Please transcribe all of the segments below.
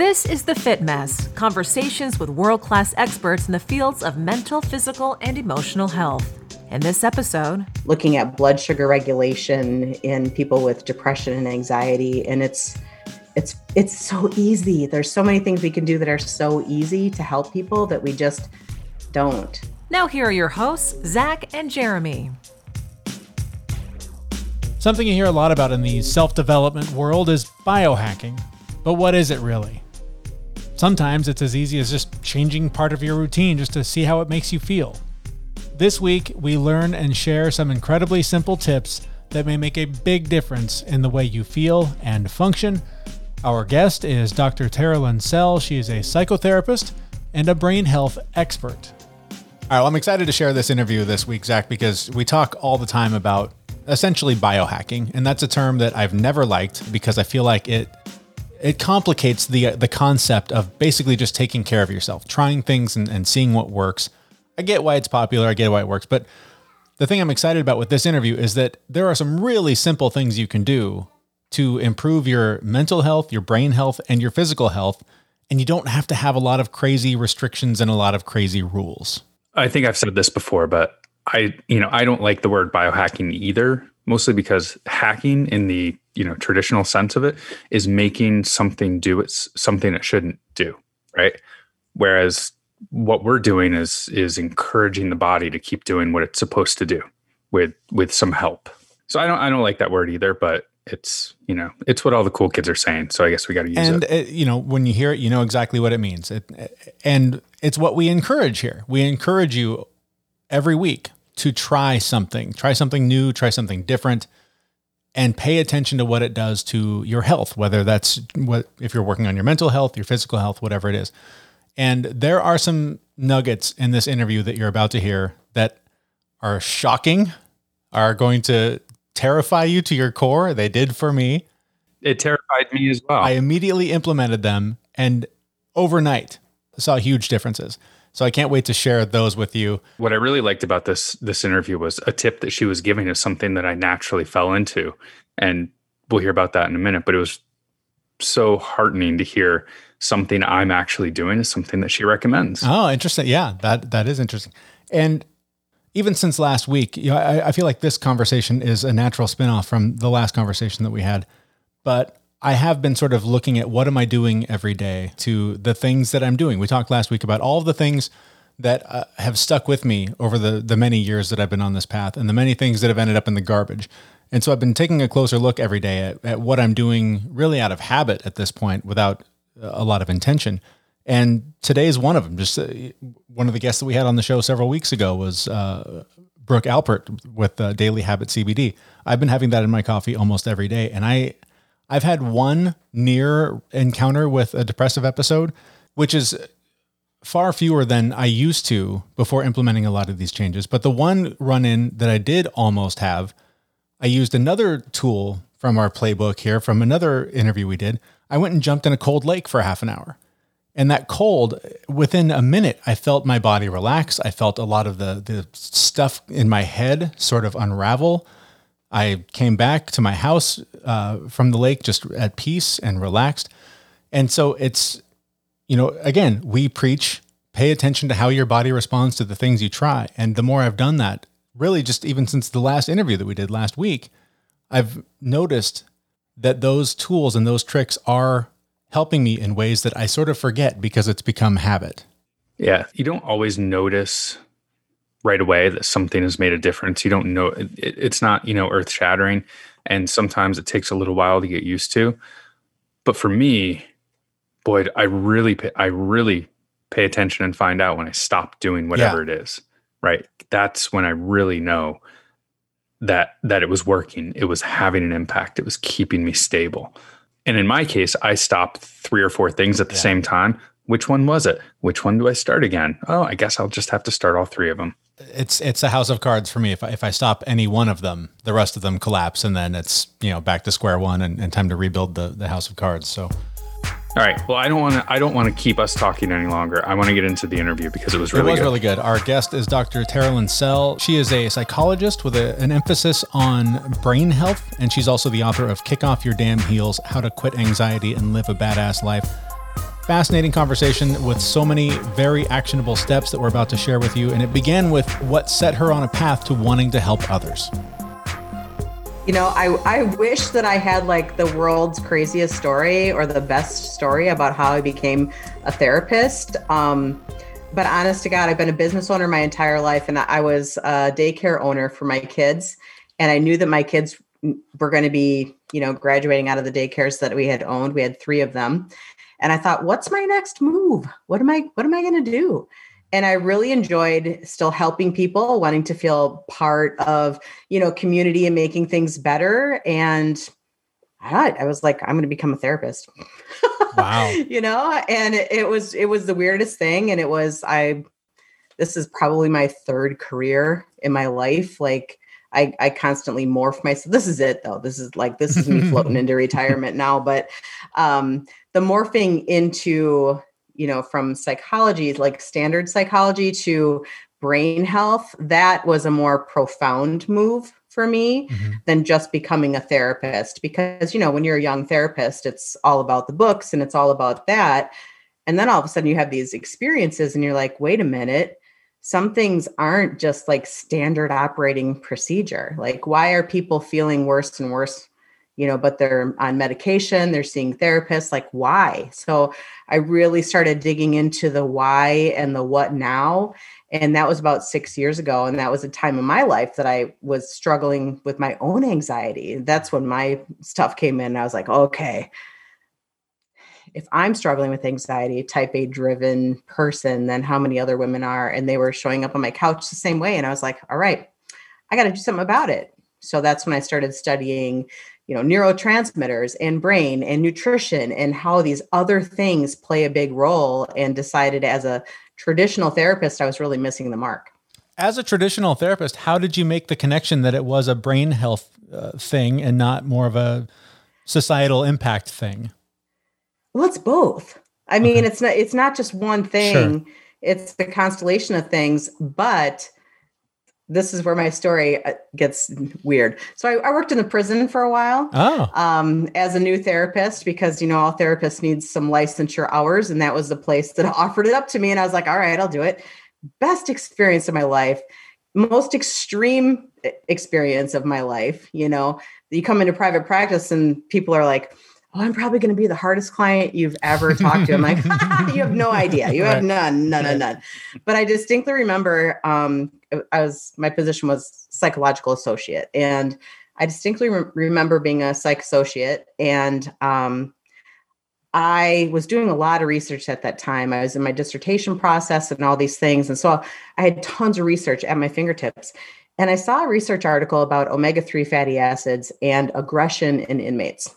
This is The Fit Mess conversations with world class experts in the fields of mental, physical, and emotional health. In this episode, looking at blood sugar regulation in people with depression and anxiety, and it's it's it's so easy. There's so many things we can do that are so easy to help people that we just don't. Now here are your hosts, Zach and Jeremy. Something you hear a lot about in the self development world is biohacking. But what is it really? Sometimes it's as easy as just changing part of your routine just to see how it makes you feel. This week, we learn and share some incredibly simple tips that may make a big difference in the way you feel and function. Our guest is Dr. Teralyn Sell. She is a psychotherapist and a brain health expert. All right, well, I'm excited to share this interview this week, Zach, because we talk all the time about essentially biohacking, and that's a term that I've never liked because I feel like it it complicates the uh, the concept of basically just taking care of yourself, trying things and, and seeing what works. I get why it's popular. I get why it works. But the thing I'm excited about with this interview is that there are some really simple things you can do to improve your mental health, your brain health, and your physical health. And you don't have to have a lot of crazy restrictions and a lot of crazy rules. I think I've said this before, but I, you know, I don't like the word biohacking either, mostly because hacking in the, you know, traditional sense of it is making something do it's something it shouldn't do, right? Whereas what we're doing is is encouraging the body to keep doing what it's supposed to do with with some help. So I don't I don't like that word either, but it's you know it's what all the cool kids are saying. So I guess we got to use and it. And you know when you hear it, you know exactly what it means. It, and it's what we encourage here. We encourage you every week to try something, try something new, try something different, and pay attention to what it does to your health. Whether that's what if you're working on your mental health, your physical health, whatever it is. And there are some nuggets in this interview that you're about to hear that are shocking, are going to terrify you to your core. They did for me. It terrified me as well. I immediately implemented them and overnight saw huge differences. So I can't wait to share those with you. What I really liked about this this interview was a tip that she was giving is something that I naturally fell into. And we'll hear about that in a minute, but it was so heartening to hear something I'm actually doing is something that she recommends. Oh, interesting. Yeah, that that is interesting. And even since last week, you know, I, I feel like this conversation is a natural spinoff from the last conversation that we had. But I have been sort of looking at what am I doing every day to the things that I'm doing. We talked last week about all the things that uh, have stuck with me over the the many years that I've been on this path, and the many things that have ended up in the garbage. And so I've been taking a closer look every day at, at what I'm doing, really out of habit at this point, without a lot of intention. And today is one of them. Just uh, one of the guests that we had on the show several weeks ago was uh, Brooke Alpert with uh, Daily Habit CBD. I've been having that in my coffee almost every day, and I I've had one near encounter with a depressive episode, which is far fewer than I used to before implementing a lot of these changes. But the one run in that I did almost have, I used another tool from our playbook here from another interview we did I went and jumped in a cold lake for half an hour. And that cold, within a minute, I felt my body relax. I felt a lot of the, the stuff in my head sort of unravel. I came back to my house uh, from the lake just at peace and relaxed. And so it's, you know, again, we preach pay attention to how your body responds to the things you try. And the more I've done that, really just even since the last interview that we did last week, I've noticed that those tools and those tricks are helping me in ways that I sort of forget because it's become habit. Yeah, you don't always notice right away that something has made a difference. You don't know it, it's not, you know, earth shattering and sometimes it takes a little while to get used to. But for me, Boyd, I really pay, I really pay attention and find out when I stop doing whatever yeah. it is. Right? That's when I really know that that it was working it was having an impact it was keeping me stable and in my case i stopped three or four things at the yeah. same time which one was it which one do i start again oh i guess i'll just have to start all three of them it's it's a house of cards for me if I, if I stop any one of them the rest of them collapse and then it's you know back to square one and, and time to rebuild the the house of cards so all right. Well, I don't want to. I don't want to keep us talking any longer. I want to get into the interview because it was really. It was good. really good. Our guest is Dr. Teralyn Sell. She is a psychologist with a, an emphasis on brain health, and she's also the author of "Kick Off Your Damn Heels: How to Quit Anxiety and Live a Badass Life." Fascinating conversation with so many very actionable steps that we're about to share with you. And it began with what set her on a path to wanting to help others. You know, I, I wish that I had like the world's craziest story or the best story about how I became a therapist. Um, but honest to God, I've been a business owner my entire life, and I was a daycare owner for my kids. And I knew that my kids were going to be, you know, graduating out of the daycares that we had owned. We had three of them, and I thought, what's my next move? What am I? What am I going to do? And I really enjoyed still helping people, wanting to feel part of, you know, community and making things better. And I, I was like, I'm going to become a therapist. Wow. you know, and it, it was it was the weirdest thing, and it was I. This is probably my third career in my life. Like I, I constantly morph myself. This is it though. This is like this is me floating into retirement now. But um, the morphing into you know from psychology, like standard psychology, to brain health, that was a more profound move for me mm-hmm. than just becoming a therapist. Because you know when you're a young therapist, it's all about the books and it's all about that. And then all of a sudden you have these experiences, and you're like, wait a minute some things aren't just like standard operating procedure. Like, why are people feeling worse and worse? You know, but they're on medication, they're seeing therapists. Like, why? So I really started digging into the why and the what now. And that was about six years ago. And that was a time in my life that I was struggling with my own anxiety. That's when my stuff came in. I was like, okay, if I'm struggling with anxiety, type A driven person, then how many other women are? And they were showing up on my couch the same way. And I was like, all right, I got to do something about it. So that's when I started studying, you know, neurotransmitters and brain and nutrition and how these other things play a big role and decided as a traditional therapist, I was really missing the mark. As a traditional therapist, how did you make the connection that it was a brain health uh, thing and not more of a societal impact thing? Well it's both i mean it's not it's not just one thing sure. it's the constellation of things but this is where my story uh, gets weird. So I, I, worked in the prison for a while oh. um, as a new therapist because you know all therapists need some licensure hours, and that was the place that offered it up to me. And I was like, all right, I'll do it. Best experience of my life, most extreme experience of my life. You know, you come into private practice and people are like, oh, I'm probably going to be the hardest client you've ever talked to. I'm like, you have no idea. You have none, none, none, none. But I distinctly remember um, I was, my position was psychological associate. And I distinctly re- remember being a psych associate. And um, I was doing a lot of research at that time. I was in my dissertation process and all these things. And so I had tons of research at my fingertips. And I saw a research article about omega 3 fatty acids and aggression in inmates.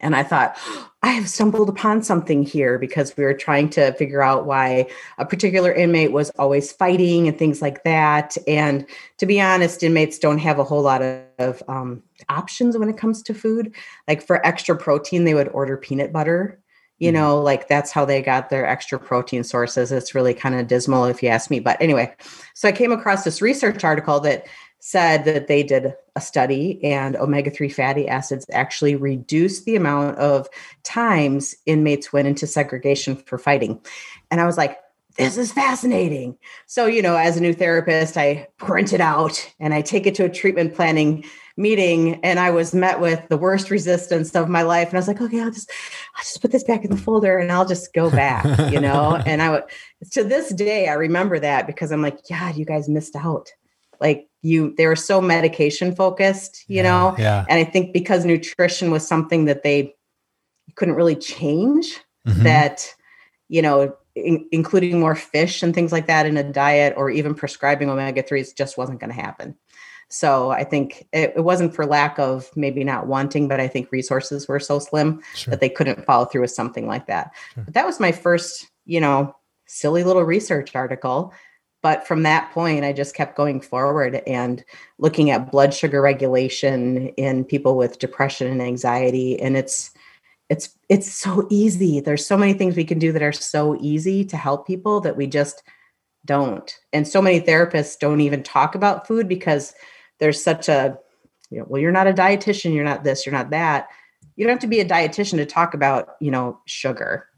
And I thought, I have stumbled upon something here because we were trying to figure out why a particular inmate was always fighting and things like that. And to be honest, inmates don't have a whole lot of um, options when it comes to food. Like for extra protein, they would order peanut butter. You mm-hmm. know, like that's how they got their extra protein sources. It's really kind of dismal if you ask me. But anyway, so I came across this research article that said that they did a study and omega 3 fatty acids actually reduced the amount of times inmates went into segregation for fighting. And I was like, this is fascinating. So, you know, as a new therapist, I print it out and I take it to a treatment planning meeting and I was met with the worst resistance of my life. And I was like, okay, I'll just, I'll just put this back in the folder and I'll just go back, you know? and I would, to this day, I remember that because I'm like, yeah, you guys missed out. Like you they were so medication focused you yeah, know yeah. and i think because nutrition was something that they couldn't really change mm-hmm. that you know in, including more fish and things like that in a diet or even prescribing omega-3s just wasn't going to happen so i think it, it, wasn't for lack of maybe not wanting but i think resources were so slim sure. that they couldn't follow through with something like that sure. but that was my first you know silly little research article but from that point i just kept going forward and looking at blood sugar regulation in people with depression and anxiety. And it's it's it's so easy. There's so many things we can do that are so easy to help people that we just don't. And so many therapists don't even talk about food because there's such a you know well you're not a dietitian you're not this you're not that. You don't have to be a dietitian to talk about you know sugar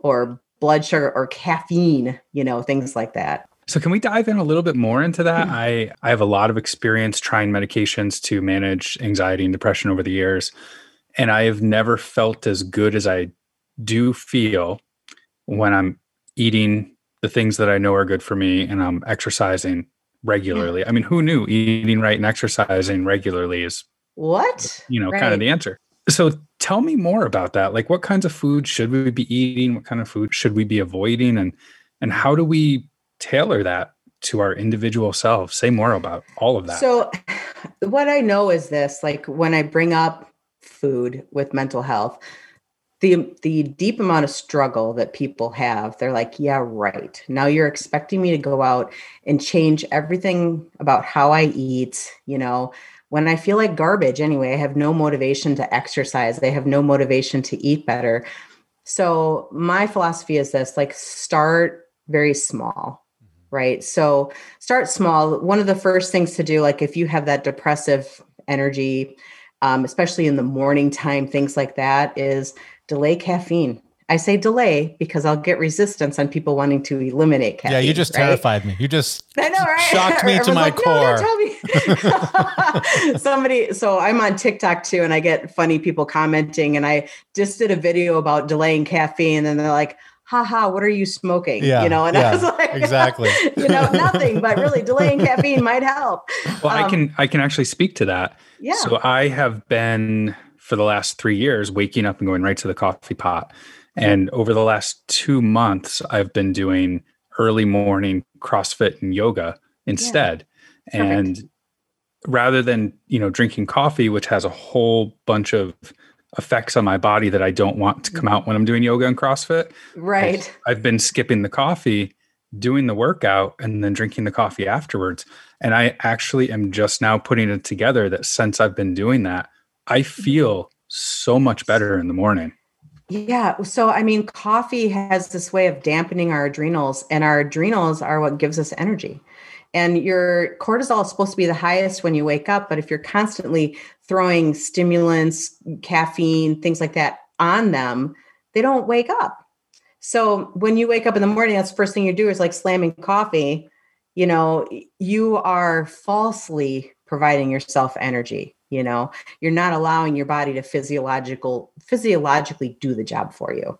or blood sugar or caffeine, you know, things like that. So can we dive in a little bit more into that? Mm-hmm. I I have a lot of experience trying medications to manage anxiety and depression over the years, and I have never felt as good as I do feel when I'm eating the things that I know are good for me and I'm exercising regularly. Yeah. I mean, who knew eating right and exercising regularly is what? You know, right. kind of the answer. So tell me more about that. Like what kinds of food should we be eating? What kind of food should we be avoiding and and how do we tailor that to our individual selves? Say more about all of that. So what I know is this, like when I bring up food with mental health, the the deep amount of struggle that people have they're like yeah right now you're expecting me to go out and change everything about how i eat you know when i feel like garbage anyway i have no motivation to exercise i have no motivation to eat better so my philosophy is this like start very small. Right so start small one of the first things to do like if you have that depressive energy um, especially in the morning time things like that is delay caffeine. I say delay because I'll get resistance on people wanting to eliminate caffeine. Yeah, you just right? terrified me. You just I know, right? shocked me to my like, core. No, Somebody, so I'm on TikTok too, and I get funny people commenting, and I just did a video about delaying caffeine, and they're like, haha, what are you smoking? Yeah, you know, and yeah, I was like, exactly, you know, nothing, but really delaying caffeine might help. Well, um, I can I can actually speak to that. Yeah. So I have been for the last three years, waking up and going right to the coffee pot. And over the last two months, I've been doing early morning CrossFit and yoga instead. Yeah. And rather than, you know, drinking coffee, which has a whole bunch of effects on my body that I don't want to come mm-hmm. out when I'm doing yoga and CrossFit. Right. I've, I've been skipping the coffee, doing the workout, and then drinking the coffee afterwards. And I actually am just now putting it together that since I've been doing that, I mm-hmm. feel so much better in the morning. Yeah. So, I mean, coffee has this way of dampening our adrenals, and our adrenals are what gives us energy. And your cortisol is supposed to be the highest when you wake up. But if you're constantly throwing stimulants, caffeine, things like that on them, they don't wake up. So, when you wake up in the morning, that's the first thing you do is like slamming coffee. You know, you are falsely providing yourself energy you know you're not allowing your body to physiological physiologically do the job for you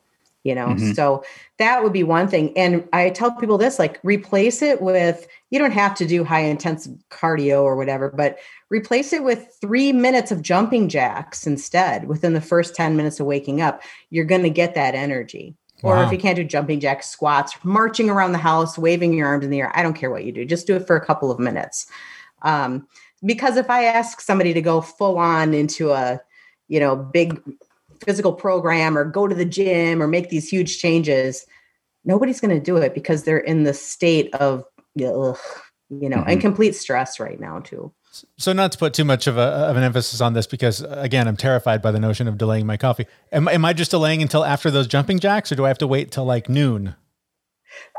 you know mm-hmm. so that would be one thing and i tell people this like replace it with you don't have to do high intensive cardio or whatever but replace it with three minutes of jumping jacks instead within the first 10 minutes of waking up you're going to get that energy wow. or if you can't do jumping jacks squats marching around the house waving your arms in the air i don't care what you do just do it for a couple of minutes um, because if I ask somebody to go full on into a, you know, big physical program or go to the gym or make these huge changes, nobody's going to do it because they're in the state of, ugh, you know, mm-hmm. and complete stress right now too. So, not to put too much of, a, of an emphasis on this, because again, I'm terrified by the notion of delaying my coffee. Am, am I just delaying until after those jumping jacks, or do I have to wait till like noon?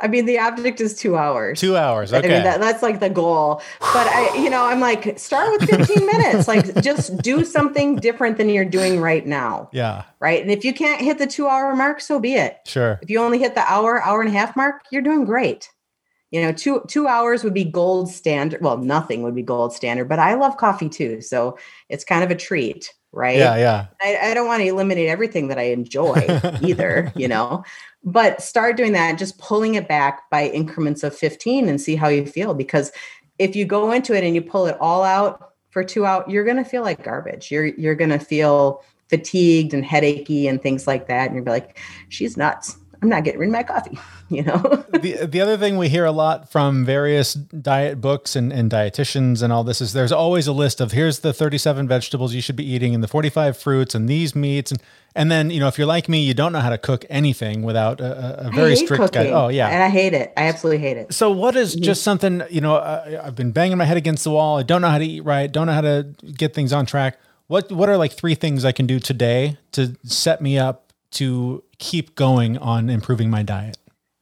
I mean, the object is two hours. Two hours. Okay. I mean, that, that's like the goal. But I, you know, I'm like, start with 15 minutes. Like, just do something different than you're doing right now. Yeah. Right. And if you can't hit the two hour mark, so be it. Sure. If you only hit the hour, hour and a half mark, you're doing great. You know, two two hours would be gold standard. Well, nothing would be gold standard, but I love coffee too. So it's kind of a treat right? Yeah, yeah. I, I, don't want to eliminate everything that I enjoy either, you know but start doing that just pulling it back by increments of 15 and see how you feel because if you go into it and you pull it all out for two out you're going to feel like garbage. You're you're going to feel fatigued and headachy and things like that and you're like she's nuts. I'm not getting rid of my coffee you know? The, the other thing we hear a lot from various diet books and, and dietitians and all this is there's always a list of here's the 37 vegetables you should be eating and the 45 fruits and these meats and and then you know if you're like me you don't know how to cook anything without a, a very strict cooking, guide oh yeah and i hate it i absolutely hate it so what is mm-hmm. just something you know I, i've been banging my head against the wall i don't know how to eat right don't know how to get things on track what what are like three things i can do today to set me up to keep going on improving my diet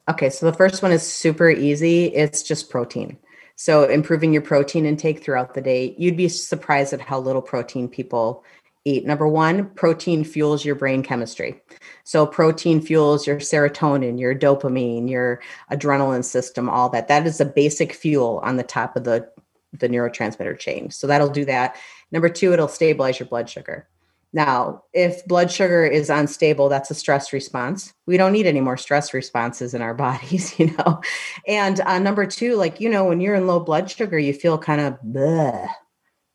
Okay, so the first one is super easy. It's just protein. So improving your protein intake throughout the day. You'd be surprised at how little protein people eat. Number one, protein fuels your brain chemistry. So protein fuels your serotonin, your dopamine, your adrenaline system, all that. That is a basic fuel on the top of the, the neurotransmitter chain. So that'll do that. Number two, it'll stabilize your blood sugar. Now, if blood sugar is unstable, that's a stress response. We don't need any more stress responses in our bodies, you know. And uh, number two, like, you know, when you're in low blood sugar, you feel kind of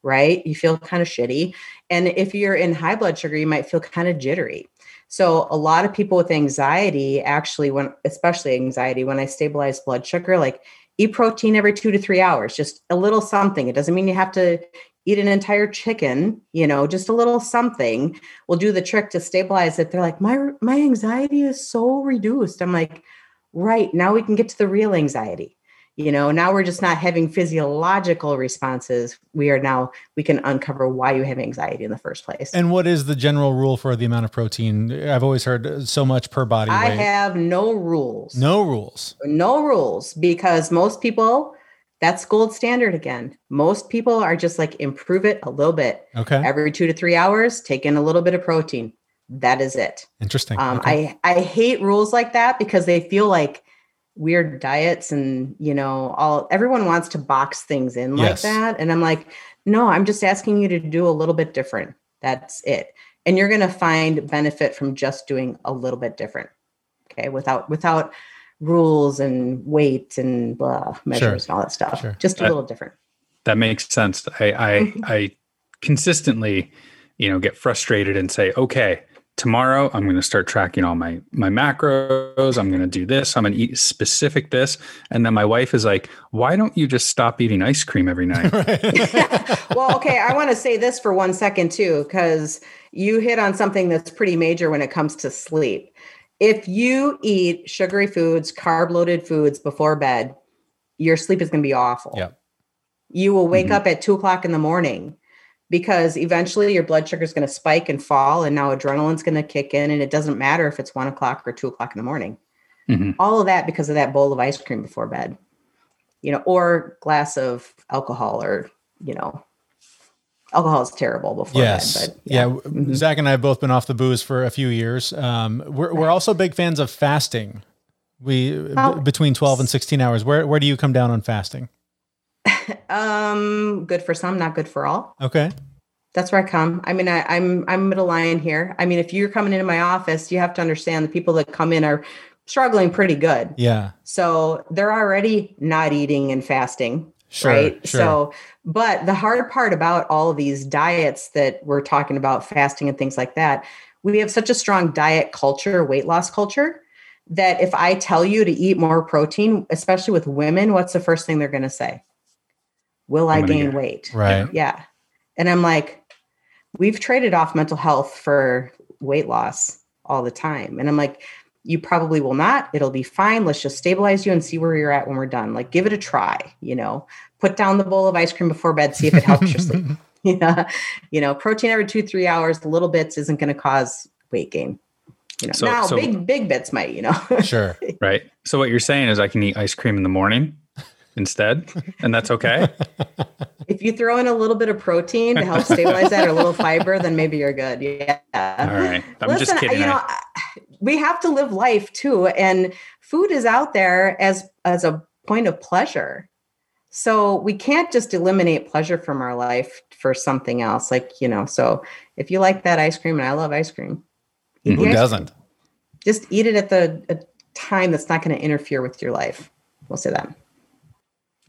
right? You feel kind of shitty. And if you're in high blood sugar, you might feel kind of jittery. So a lot of people with anxiety actually when especially anxiety when I stabilize blood sugar like eat protein every 2 to 3 hours just a little something it doesn't mean you have to eat an entire chicken, you know, just a little something will do the trick to stabilize it. They're like, my my anxiety is so reduced. I'm like, right, now we can get to the real anxiety. You know, now we're just not having physiological responses. We are now we can uncover why you have anxiety in the first place. And what is the general rule for the amount of protein? I've always heard so much per body I weight. have no rules. no rules. no rules because most people that's gold standard again. Most people are just like improve it a little bit. Okay. Every two to three hours, take in a little bit of protein. That is it. Interesting. Um, Okay. I I hate rules like that because they feel like weird diets and you know all everyone wants to box things in like Yes. that and i'm like no i'm just asking you to do a little bit different that's it and you're going to find benefit from just doing a little bit different okay without without rules and weight and blah measures and all that stuff Sure. just a little different That makes sense. I I, I consistently, you know, get frustrated and say, okay, tomorrow I'm going to start tracking all my my macros. I'm going to do this. I'm going to eat specific this. And then my wife is like, why don't you just stop eating ice cream every night? well, okay, I want to say this for one second too, because you hit on something that's pretty major when it comes to sleep. If you eat sugary foods, carb loaded foods before bed, your sleep is going to be awful. Yep. You will wake Mhm. up at two o'clock in the morning because eventually your blood sugar is going to spike and fall, and now adrenaline's going to kick in, and it doesn't matter if it's one o'clock or two o'clock in the morning. Mhm. All of that because of that bowl of ice cream before bed, you know, or glass of alcohol, or you know, alcohol is terrible before Yes. bed. But yeah. yeah, Mhm. Zach and I have both been off the booze for a few years. Um, we're, we're also big fans of fasting. We b- between 12 and 16 hours. Where, where do you come down on fasting? um, good for some, not good for all. Okay. That's where I come. I mean, I, I'm I'm middle line here. I mean, if you're coming into my office, you have to understand the people that come in are struggling pretty good. Yeah. So they're already not eating and fasting. Sure. right? Sure. So, but the hard part about all of these diets that we're talking about, fasting and things like that, we have such a strong diet culture, weight loss culture, that if I tell you to eat more protein, especially with women, what's the first thing they're going to say? Will I I'm gonna gain get- weight? right. Yeah. And I'm like, we've traded off mental health for weight loss all the time. And I'm like, you probably will not. It'll be fine. Let's just stabilize you and see where you're at when we're done. Like, give it a try, you know, put down the bowl of ice cream before bed, see if it helps your sleep. Yeah. You know, protein every two, three hours, little bits isn't going to cause weight gain. You know, So- now so- big, big bits might, you know. Sure. Right. So what you're saying is I can eat ice cream in the morning instead, and that's okay. if you throw in a little bit of protein to help stabilize that or a little fiber, then maybe you're good. Yeah. All right. I'm just kidding. You know, I- we have to live life too, and food is out there as as a point of pleasure. So we can't just eliminate pleasure from our life for something else. Like you know, so if you like that ice cream, and I love ice cream, eat the Who ice doesn't? Just eat it at the a time that's not going to interfere with your life. We'll say that.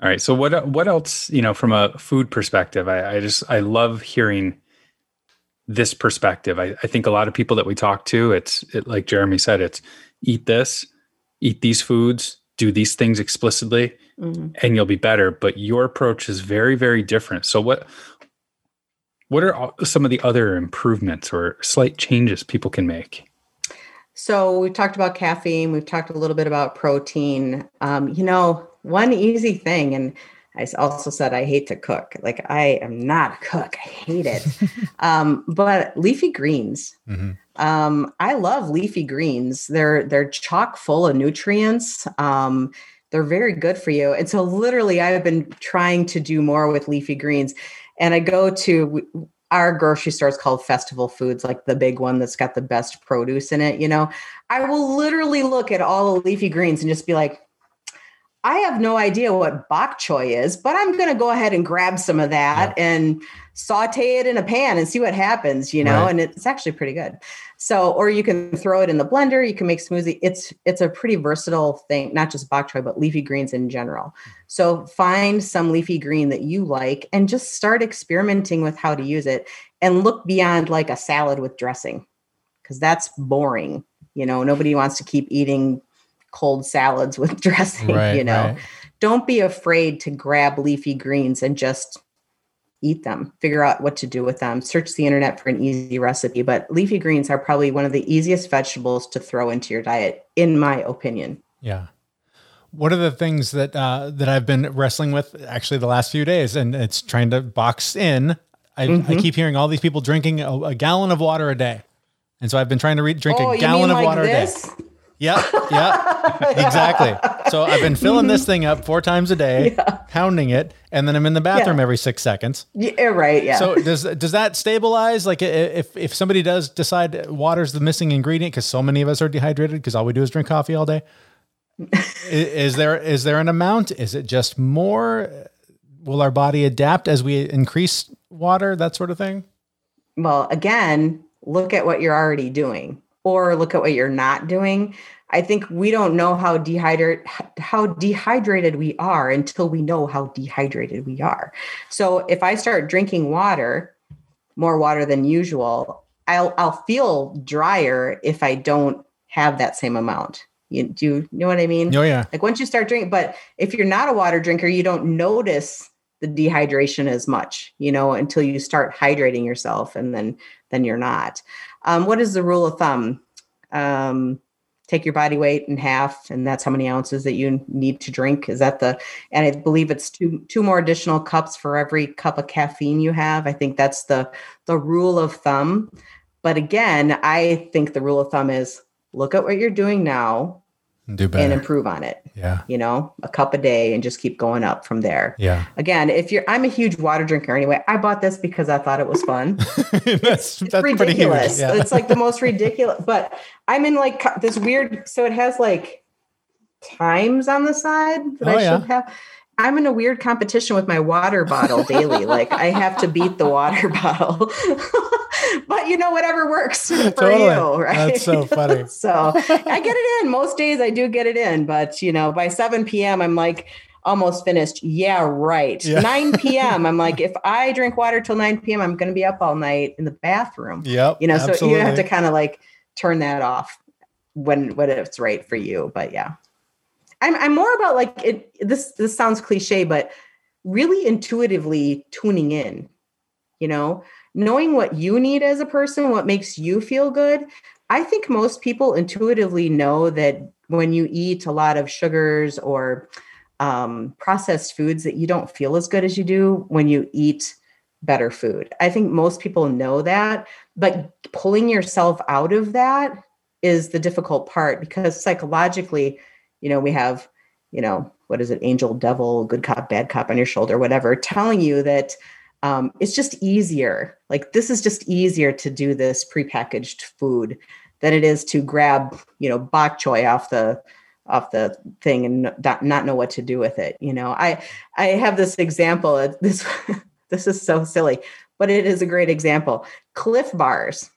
All right. So what what else, you know, from a food perspective, I, I just I love hearing this perspective. I, I think a lot of people that we talk to, it's it, like Jeremy said, it's eat this, eat these foods, do these things explicitly, Mhm. and you'll be better. But your approach is very, very different. So what what are some of the other improvements or slight changes people can make? So we've talked about caffeine. We've talked a little bit about protein. Um, you know, one easy thing, and I also said I hate to cook. Like I am not a cook. I hate it. um, but leafy greens. Mhm. Um, I love leafy greens. They're they're chock full of nutrients. Um, they're very good for you. And so literally I've been trying to do more with leafy greens. And I go to our grocery store is called Festival Foods, like the big one that's got the best produce in it. You know, I will literally look at all the leafy greens and just be like, I have no idea what bok choy is, but I'm going to go ahead and grab some of that yeah. and saute it in a pan and see what happens, you know, right. and it's actually pretty good. So, or you can throw it in the blender, you can make smoothie. It's it's a pretty versatile thing, not just bok choy, but leafy greens in general. So, find some leafy green that you like and just start experimenting with how to use it and look beyond like a salad with dressing because that's boring. You know, nobody wants to keep eating cold salads with dressing, right, you know. Right. Don't be afraid to grab leafy greens and just eat them, figure out what to do with them, search the internet for an easy recipe. But leafy greens are probably one of the easiest vegetables to throw into your diet, in my opinion. Yeah. One of the things that uh, that I've been wrestling with actually the last few days, and it's trying to box in. I, mm-hmm. I keep hearing all these people drinking a, a, gallon of water a day, and so I've been trying to re- drink oh, a gallon of like water this? a day. Yep. Yeah. exactly. So I've been filling this mm-hmm. thing up four times a day, yeah. pounding it, and then I'm in the bathroom yeah. every six seconds. Yeah. Right. Yeah. So does does that stabilize? Like if if somebody does decide water's the missing ingredient because so many of us are dehydrated because all we do is drink coffee all day. is, is there is there an amount? Is it just more? Will our body adapt as we increase water? That sort of thing. Well, again, look at what you're already doing or look at what you're not doing. I think we don't know how dehydrated how dehydrated we are until we know how dehydrated we are. So if I start drinking water, more water than usual, I'll I'll feel drier if I don't have that same amount. You do you know what I mean? Oh yeah. Like once you start drinking, but if you're not a water drinker, you don't notice the dehydration as much, you know, until you start hydrating yourself and then then you're not. Um, what is the rule of thumb? Um, take your body weight in half, and that's how many ounces that you need to drink. Is that the? And I believe it's two two more additional cups for every cup of caffeine you have. I think that's the the rule of thumb. But again, I think the rule of thumb is look at what you're doing now do better. and improve on it. Yeah. You know, a cup a day and just keep going up from there. Yeah. Again, if you're, I'm a huge water drinker anyway. I bought this because I thought it was fun. that's, it's, that's ridiculous. Yeah. It's like the most ridiculous, but I'm in like this weird, so it has like times on the side that oh, I yeah. should have. I'm in a weird competition with my water bottle daily. like I have to beat the water bottle. but you know, whatever works for totally. you, right? That's so funny. so I get it in. Most days I do get it in, but you know, by 7 p.m. I'm like almost finished. Yeah, right. Yeah. 9 p.m. I'm like, if I drink water till 9 p.m., I'm gonna be up all night in the bathroom. Yep. You know, absolutely. so you have to kind of like turn that off when when it's right for you. But yeah. I'm I'm more about like it this this sounds cliche, but really intuitively tuning in, you know, knowing what you need as a person, what makes you feel good. I think most people intuitively know that when you eat a lot of sugars or um, processed foods, that you don't feel as good as you do when you eat better food. I think most people know that, but pulling yourself out of that is the difficult part because psychologically you know, we have, you know, what is it, angel, devil, good cop, bad cop on your shoulder, whatever, telling you that um, it's just easier. Like this is just easier to do this prepackaged food than it is to grab, you know, bok choy off the off the thing and not, not know what to do with it. You know, I I have this example. This this is so silly, but it is a great example. Clif bars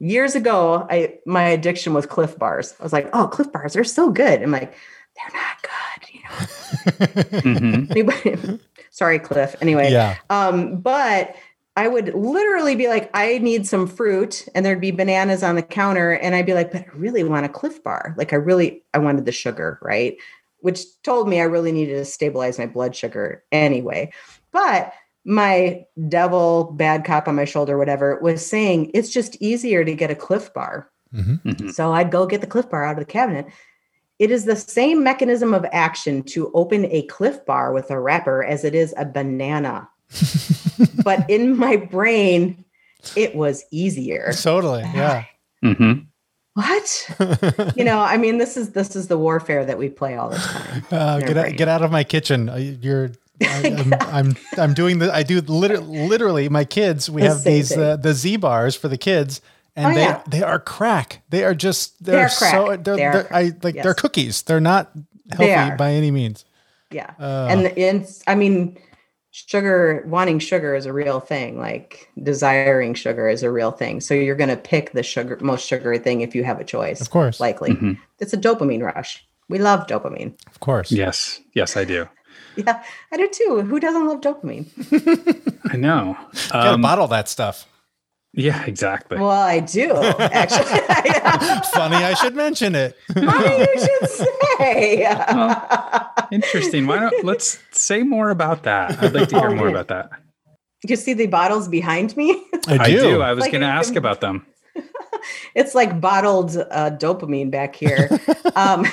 years ago, I my addiction was Clif Bars. I was like, oh, Clif Bars, they're so good. I'm like, they're not good, you know. mm-hmm. sorry, Cliff. Anyway, yeah. Um, but I would literally be like, I need some fruit, and there'd be bananas on the counter, and I'd be like, but I really want a Clif Bar. Like, I really, I wanted the sugar, right? Which told me I really needed to stabilize my blood sugar anyway. But my devil bad cop on my shoulder whatever was saying it's just easier to get a clif bar. Mm-hmm. Mm-hmm. so i'd go get the clif bar out of the cabinet. It is the same mechanism of action to open a clif bar with a wrapper as it is a banana. But in my brain it was easier. Totally yeah. Mm-hmm. what? You know i mean this is this is the warfare that we play all the time uh, get, out, get out of my kitchen. Uh, you're I, am I'm, I'm doing the I do literally, literally my kids we The have these uh, the Z bars for the kids and Oh, they yeah. they are crack they are just they're, They are so they're, They are they're- I like Yes. they're cookies they're not healthy are. by any means Yeah. Uh. and and I mean sugar wanting sugar is a real thing like desiring sugar is a real thing so you're going to pick the sugar most sugary thing if you have a choice of course likely Mhm. it's a dopamine rush we love dopamine of course Yes. Yes, I do. yeah i do too who doesn't love dopamine I know. gotta Um, bottle that stuff yeah, exactly. well i do actually funny I should mention it funny you should say Interesting. Why don't let's say more about that? I'd like to hear Oh, more yeah. about that. you see the bottles behind me I do, I do. I was Like going to a- ask about them. it's like bottled uh, dopamine back here. um,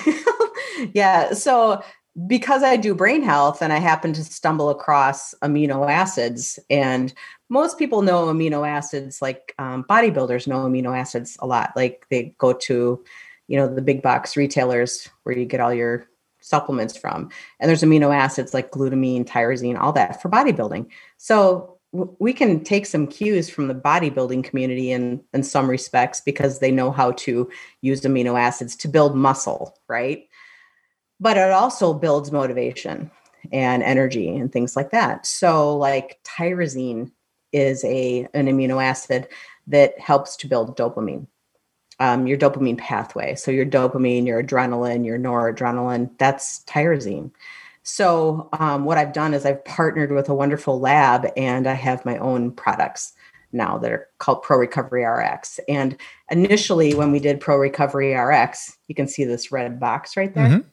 yeah. So because I do brain health and I happen to stumble across amino acids, and most people know amino acids, like um, bodybuilders know amino acids a lot. Like they go to, you know, the big box retailers where you get all your supplements from, and there's amino acids like glutamine, tyrosine, all that for bodybuilding. So w- we can take some cues from the bodybuilding community in in some respects because they know how to use amino acids to build muscle, right? But it also builds motivation and energy and things like that. So like tyrosine is a an amino acid that helps to build dopamine. Um, your dopamine pathway. So your dopamine, your adrenaline, your noradrenaline, that's tyrosine. So um, what I've done is I've partnered with a wonderful lab and I have my own products now that are called Pro Recovery RX. And initially when we did Pro Recovery RX, you can see this red box right there. Mhm.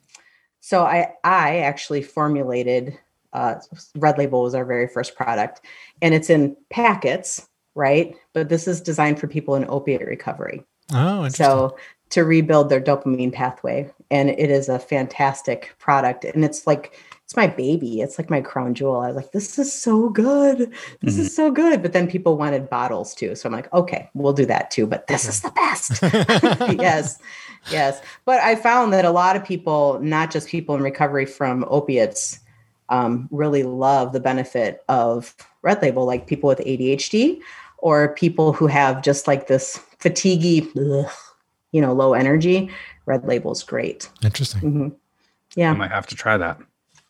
So I I actually formulated uh, Red Label was our very first product, and it's in packets, right? But this is designed for people in opiate recovery. oh. So to rebuild their dopamine pathway. And it is a fantastic product. And it's like, it's my baby. It's like my crown jewel. I was like, this is so good. This is so good. But then people wanted bottles too. So I'm like, okay, we'll do that too. But this is the best. yes. Yes. But I found that a lot of people, not just people in recovery from opiates, um, really love the benefit of Red Label, like people with ADHD or people who have just like this fatiguey, ugh, you know, low energy. Red Label is great. interesting hmm I might have to try that.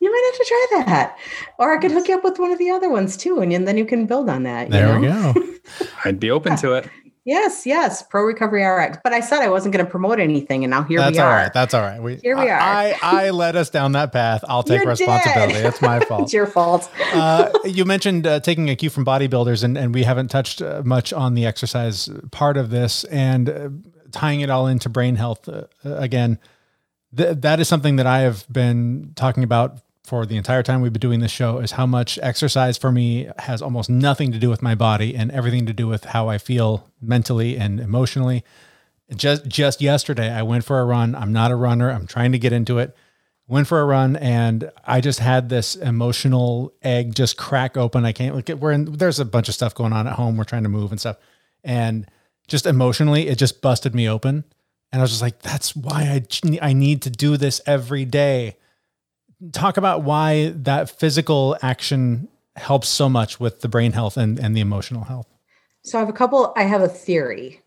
you might have to try that, or I could hook you up with one of the other ones too, and, and then you can build on that. you there we go I'd be open to it. Yes, yes, Pro Recovery RX. But I said I wasn't going to promote anything, and now here that's we are. all right. that's all right we Here we are. I, I led us down that path I'll take You responsibility did. it's my fault it's your fault. uh, you mentioned uh, taking a cue from bodybuilders, and, and we haven't touched uh, much on the exercise part of this and uh, tying it all into brain health uh, again. Th- that is something that I have been talking about for the entire time we've been doing this show is how much exercise for me has almost nothing to do with my body and everything to do with how I feel mentally and emotionally. Just just yesterday I went for a run. I'm not a runner. I'm trying to get into it went for a run and I just had this emotional egg just crack open. I can't look at we're in there's a bunch of stuff going on at home. We're trying to move and stuff. And just emotionally, it just busted me open. And I was just like, that's why I I need to do this every day. Talk about why that physical action helps so much with the brain health and, and the emotional health. So I have a couple, I have a theory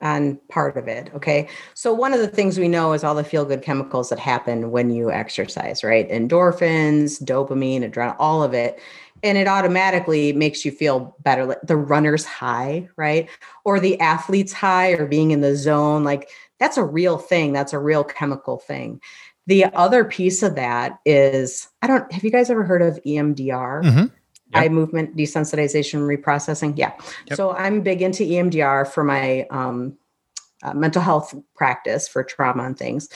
on part of it. Okay. So one of the things we know is all the feel good chemicals that happen when you exercise, right? Endorphins, dopamine, adrenaline, all of it. And it automatically makes you feel better. Like the runner's high, right? Or the athlete's high or being in the zone. Like that's a real thing. That's a real chemical thing. The other piece of that is I don't have you guys ever heard of EMDR? Mhm. eye movement desensitization reprocessing. Yeah. Yep. So I'm big into EMDR for my um, uh, mental health practice for trauma and things.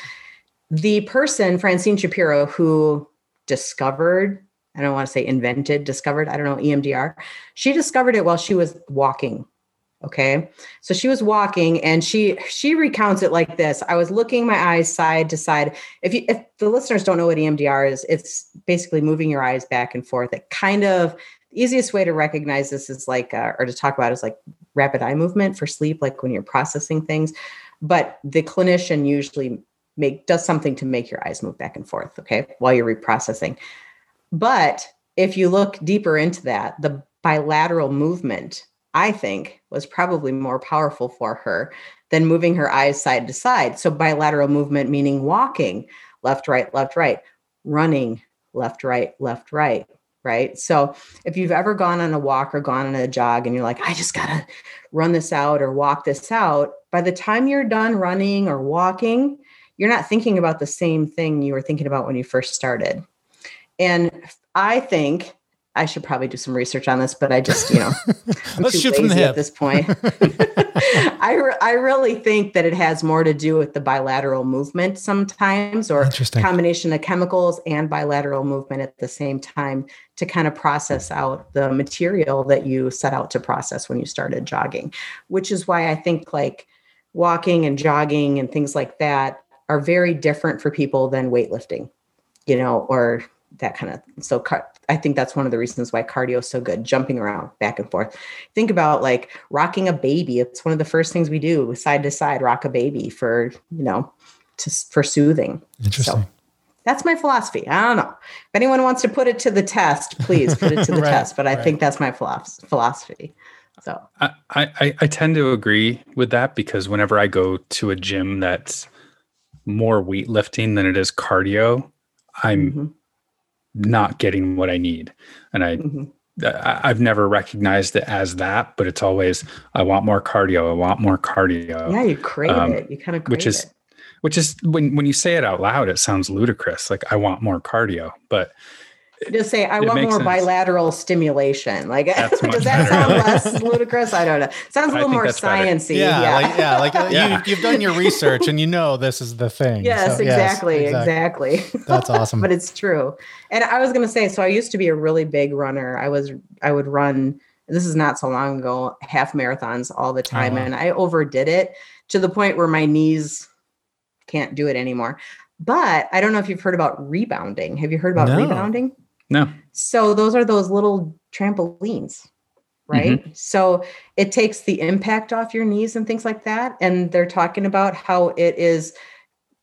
The person, Francine Shapiro, who discovered, I don't want to say invented, discovered, I don't know, EMDR, she discovered it while she was walking. Okay. So she was walking and she she recounts it like this. I was looking my eyes side to side. If you if the listeners don't know what EMDR is, it's basically moving your eyes back and forth. It kind of the easiest way to recognize this is like uh, or to talk about is like rapid eye movement for sleep, like when you're processing things. But the clinician usually make does something to make your eyes move back and forth, okay, while you're reprocessing. But if you look deeper into that, the bilateral movement, I think, was probably more powerful for her than moving her eyes side to side. So, bilateral movement meaning walking left, right, left, right, running left, right, left, right, right? So, if you've ever gone on a walk or gone on a jog and you're like, I just got to run this out or walk this out, by the time you're done running or walking, you're not thinking about the same thing you were thinking about when you first started. And I think I should probably do some research on this, but I just, you know, I'm Let's too shoot lazy from the hip. at this point. I, re- I really think that it has more to do with the bilateral movement sometimes, or combination of chemicals and bilateral movement at the same time to kind of process out the material that you set out to process when you started jogging, which is why I think like walking and jogging and things like that are very different for people than weightlifting, you know, or that kind of so car- I think that's one of the reasons why cardio is so good, jumping around back and forth. Think about like rocking a baby. It's one of the first things we do, side to side, rock a baby for, you know, to for soothing. Interesting. So that's my philosophy. I don't know. If anyone wants to put it to the test, please put it to the Right, test. But I right. think that's my philosophy. So I, I, I tend to agree with that because whenever I go to a gym that's more weightlifting than it is cardio, I'm mhm, not getting what I need. And I, mhm. I I've never recognized it as that, but it's always I want more cardio. I want more cardio. yeah, you crave um, it. You kind of crave which is it. which is when when you say it out loud, it sounds ludicrous. Like I want more cardio, but Just say I it want more sense. bilateral stimulation. Like That's does that better. sound less ludicrous? I don't know. Sounds a little more that's better. sciency. yeah, Yeah. like yeah, like uh, Yeah. You, you've done your research and you know this is the thing. yes, So, exactly, exactly. That's awesome. but it's true. And I was going to say, so I used to be a really big runner. I was, I would run. This is not so long ago, half marathons all the time, wow. and I overdid it to the point where my knees can't do it anymore. But I don't know if you've heard about rebounding. Have you heard about No. rebounding? No. So those are those little trampolines, right? So it takes the impact off your knees and things like that. And they're talking about how it is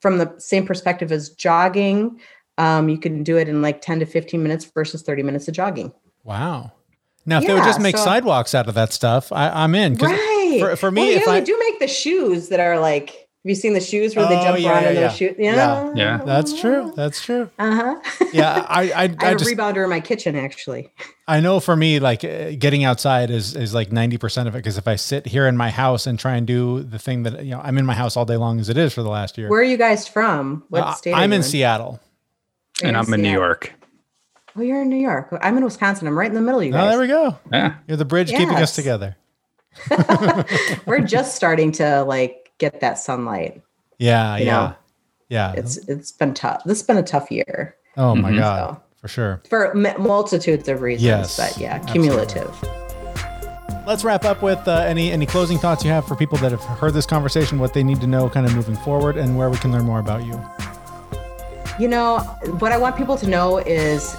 from the same perspective as jogging. Um, you can do it in like 10 to 15 minutes versus 30 minutes of jogging. Wow. Now, if they would just make so- sidewalks out of that stuff, I, I'm in. Right. For, for me, well, you if know, I do make the shoes that are like, have you seen the shoes where they Oh, jump yeah, around yeah, in yeah. those shoes? Yeah. Yeah. that's true. That's true. Uh huh. Yeah, I I, I I have just a rebounder in my kitchen actually. I know for me, like uh, getting outside is is like ninety percent of it. Because if I sit here in my house and try and do the thing that you know, I'm in my house all day long as it is for the last year. Where are you guys from? What Uh, state? I'm you in Seattle. You're And I'm in New York. Oh, you're in New York. I'm in Wisconsin. I'm right in the middle. of You Oh, guys. there we go. Yeah. You're the bridge keeping us together. We're just starting to like get that sunlight. Yeah, You yeah, know, yeah. It's it's been tough. This has been a tough year oh my Mhm. god, So. for sure. for m- multitudes of reasons. Yes, but yeah, absolutely. cumulative. Let's wrap up with uh, any any closing thoughts you have for people that have heard this conversation, what they need to know, kind of moving forward, and where we can learn more about you. You know, what I want people to know is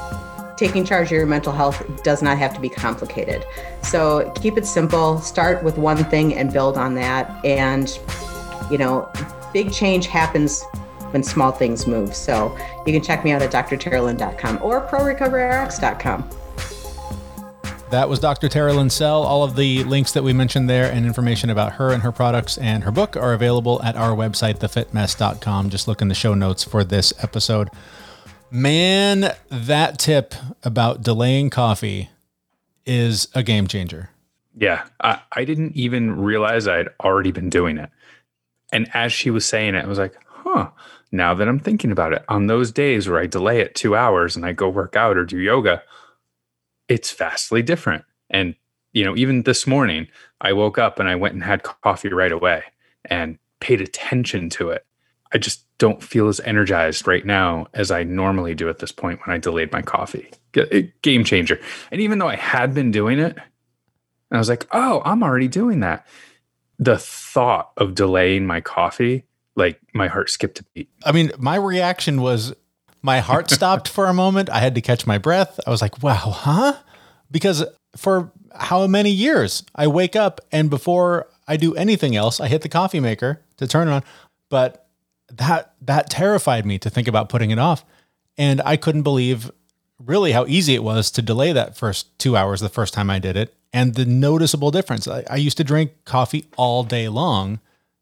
taking charge of your mental health does not have to be complicated. So keep it simple. Start with one thing and build on that. And, you know, big change happens when small things move. So you can check me out at drteralyn.com or prorecoveryrx.com. That was Dr. Teralyn Sell. All of the links that we mentioned there and information about her and her products and her book are available at our website, thefitmess.com. Just look in the show notes for this episode. Man, that tip about delaying coffee is a game changer. Yeah. I, I didn't even realize I'd already been doing it. And as she was saying it, I was like, huh, now that I'm thinking about it, on those days where I delay it two hours and I go work out or do yoga, it's vastly different. And, you know, even this morning, I woke up and I went and had coffee right away and paid attention to it. I just don't feel as energized right now as I normally do at this point when I delayed my coffee. Eh, game changer. And even though I had been doing it, I was like, oh, I'm already doing that. The thought of delaying my coffee, like my heart skipped a beat. I mean, my reaction was my heart stopped for a moment. I had to catch my breath. I was like, wow, huh? Because for how many years I wake up and before I do anything else, I hit the coffee maker to turn it on. But that that terrified me to think about putting it off. And I couldn't believe really how easy it was to delay that first two hours the first time I did it, and the noticeable difference. I, I used to drink coffee all day long,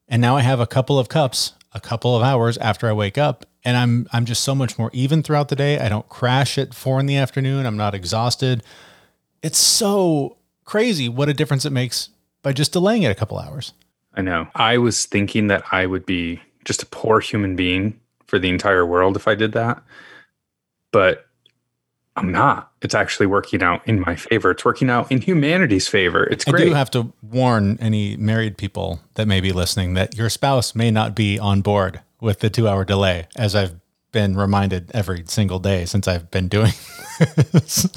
and now I have a couple of cups a couple of hours after I wake up, and I'm I'm just so much more even throughout the day. I don't crash at four in the afternoon. I'm not exhausted. It's so crazy what a difference it makes by just delaying it a couple hours. I know. I was thinking that I would be just a poor human being for the entire world if I did that. But I'm not. It's actually working out in my favor. It's working out in humanity's favor. It's great. I do have to warn any married people that may be listening that your spouse may not be on board with the two hour delay, as I've been reminded every single day since I've been doing this.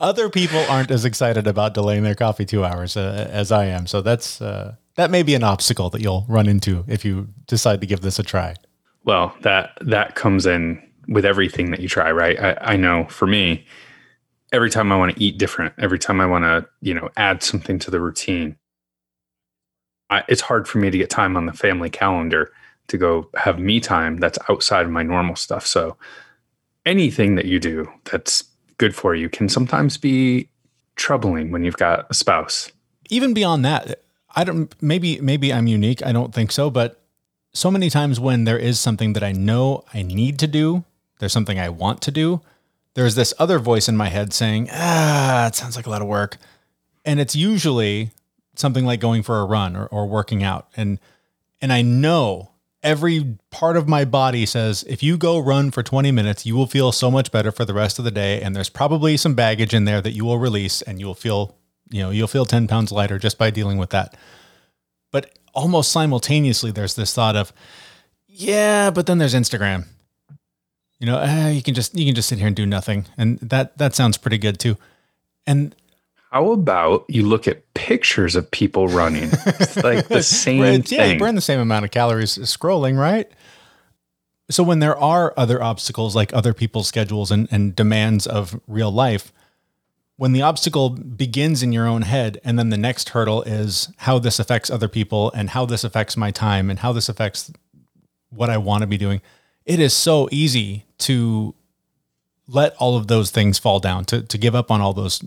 Other people aren't as excited about delaying their coffee two hours uh, as I am. So that's uh, that may be an obstacle that you'll run into if you decide to give this a try. Well, that that comes in with everything that you try, right? I, I know for me, every time I want to eat different, every time I want to, you know, add something to the routine, I, it's hard for me to get time on the family calendar to go have me time that's outside of my normal stuff. So anything that you do that's good for you can sometimes be troubling when you've got a spouse. Even beyond that, I don't maybe maybe I'm unique. I don't think so, but so many times when there is something that I know I need to do there's something I want to do, there's this other voice in my head saying, ah, it sounds like a lot of work. And it's usually something like going for a run or, or working out. And and I know every part of my body says if you go run for 20 minutes, you will feel so much better for the rest of the day. And there's probably some baggage in there that you will release and you'll feel, you know, you'll feel 10 pounds lighter just by dealing with that. But almost simultaneously, there's this thought of, yeah, but then there's Instagram you know, uh, you can just you can just sit here and do nothing, and that that sounds pretty good too. And how about you look at pictures of people running? It's like the same right, thing. Yeah, you burn the same amount of calories scrolling, right? So when there are other obstacles like other people's schedules and, and demands of real life, when the obstacle begins in your own head, and then the next hurdle is how this affects other people and how this affects my time and how this affects what I want to be doing it is so easy to let all of those things fall down, to, to give up on all those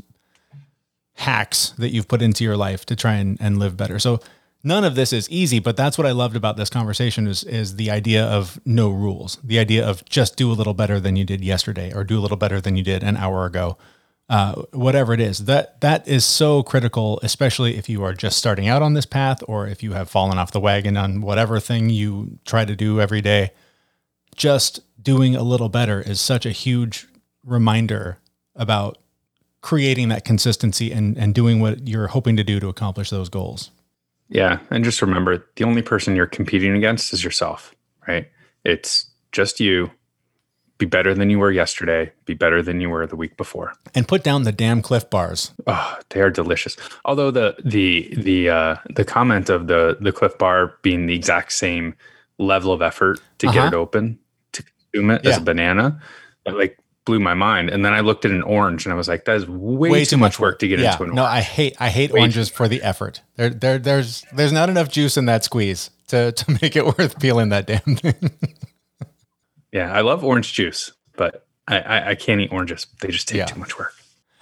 hacks that you've put into your life to try and, and live better. So none of this is easy, but that's what I loved about this conversation is, is the idea of no rules, the idea of just do a little better than you did yesterday or do a little better than you did an hour ago. Uh, whatever it is that that is so critical especially if you are just starting out on this path or if you have fallen off the wagon on whatever thing you try to do every day just doing a little better is such a huge reminder about creating that consistency and, and doing what you're hoping to do to accomplish those goals. Yeah. And just remember the only person you're competing against is yourself, right? It's just you. Be better than you were yesterday. Be better than you were the week before. And put down the damn Clif bars. Oh, they are delicious. Although the the the uh, the comment of the the Clif bar being the exact same level of effort to uh-huh. get it open consume it yeah. as a banana, it like blew my mind. And then I looked at an orange and I was like, that is way, way too, too, much work, to get yeah. into an no, orange. No, I hate I hate way oranges for the effort. There, there there's there's not enough juice in that squeeze to to make it worth peeling that damn thing. yeah, I love orange juice, but I, I, I can't eat oranges. They just take yeah. too much work.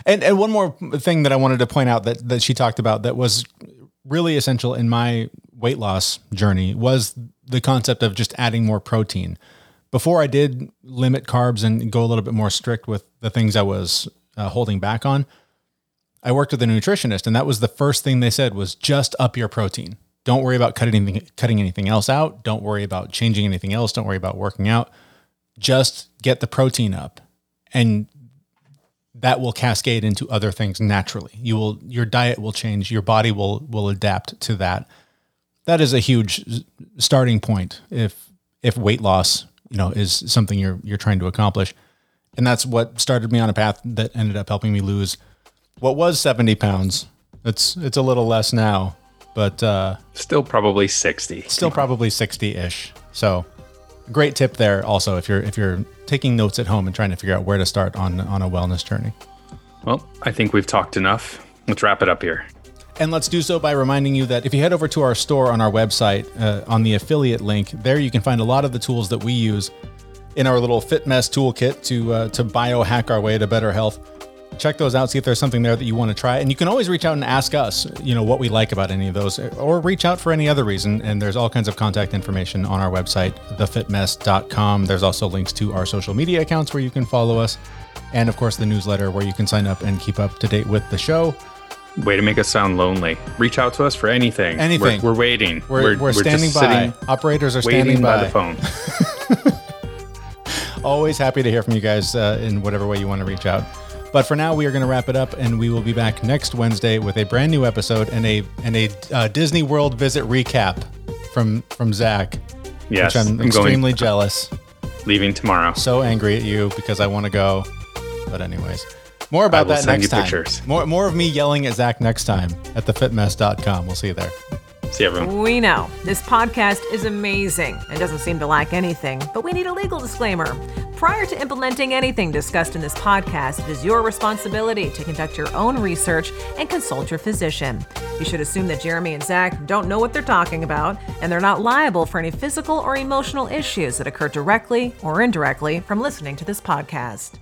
And and one more thing that I wanted to point out that that she talked about that was really essential in my weight loss journey was the concept of just adding more protein. Before I did limit carbs and go a little bit more strict with the things I was uh, holding back on, I worked with a nutritionist, and that was the first thing they said was just up your protein. Don't worry about cutting anything, cutting anything else out. Don't worry about changing anything else. Don't worry about working out. Just get the protein up, and that will cascade into other things naturally. You will your diet will change. Your body will will adapt to that that is a huge starting point if if weight loss you know is something you're you're trying to accomplish. And that's what started me on a path that ended up helping me lose what was 70 pounds. It's it's a little less now but uh still probably 60 still probably 60ish so great tip there also if you're if you're taking notes at home and trying to figure out where to start on on a wellness journey. Well i think we've talked enough. Let's wrap it up here and let's do so by reminding you that if you head over to our store on our website, uh, on the affiliate link, there you can find a lot of the tools that we use in our little Fit Mess toolkit to uh, to biohack our way to better health. Check those out. See if there's something there that you want to try, and you can always reach out and ask us, you know, what we like about any of those, or reach out for any other reason. And there's all kinds of contact information on our website, thefitmess.com. There's also links to our social media accounts where you can follow us, and of course the newsletter where you can sign up and keep up to date with the show. Way to make us sound lonely. Reach out to us for anything. Anything. We're, we're waiting. We're, we're, standing just by. sitting, Operators are standing by. by. the phone. Always happy to hear from you guys uh, in whatever way you want to reach out. But for now, we are going to wrap it up, and we will be back next Wednesday with a brand new episode and a and a uh, Disney World visit recap from from Zach. Yes, which I'm, I'm extremely going jealous. leaving tomorrow. So angry at you because I want to go. But anyways, more about that next time. pictures. More more of me yelling at Zach next time at thefitmess.com. We'll see you there. See you, everyone. We know this podcast is amazing and doesn't seem to lack anything, but we need a legal disclaimer. Prior to implementing anything discussed in this podcast, it is your responsibility to conduct your own research and consult your physician. You should assume that Jeremy and Zach don't know what they're talking about, and they're not liable for any physical or emotional issues that occur directly or indirectly from listening to this podcast.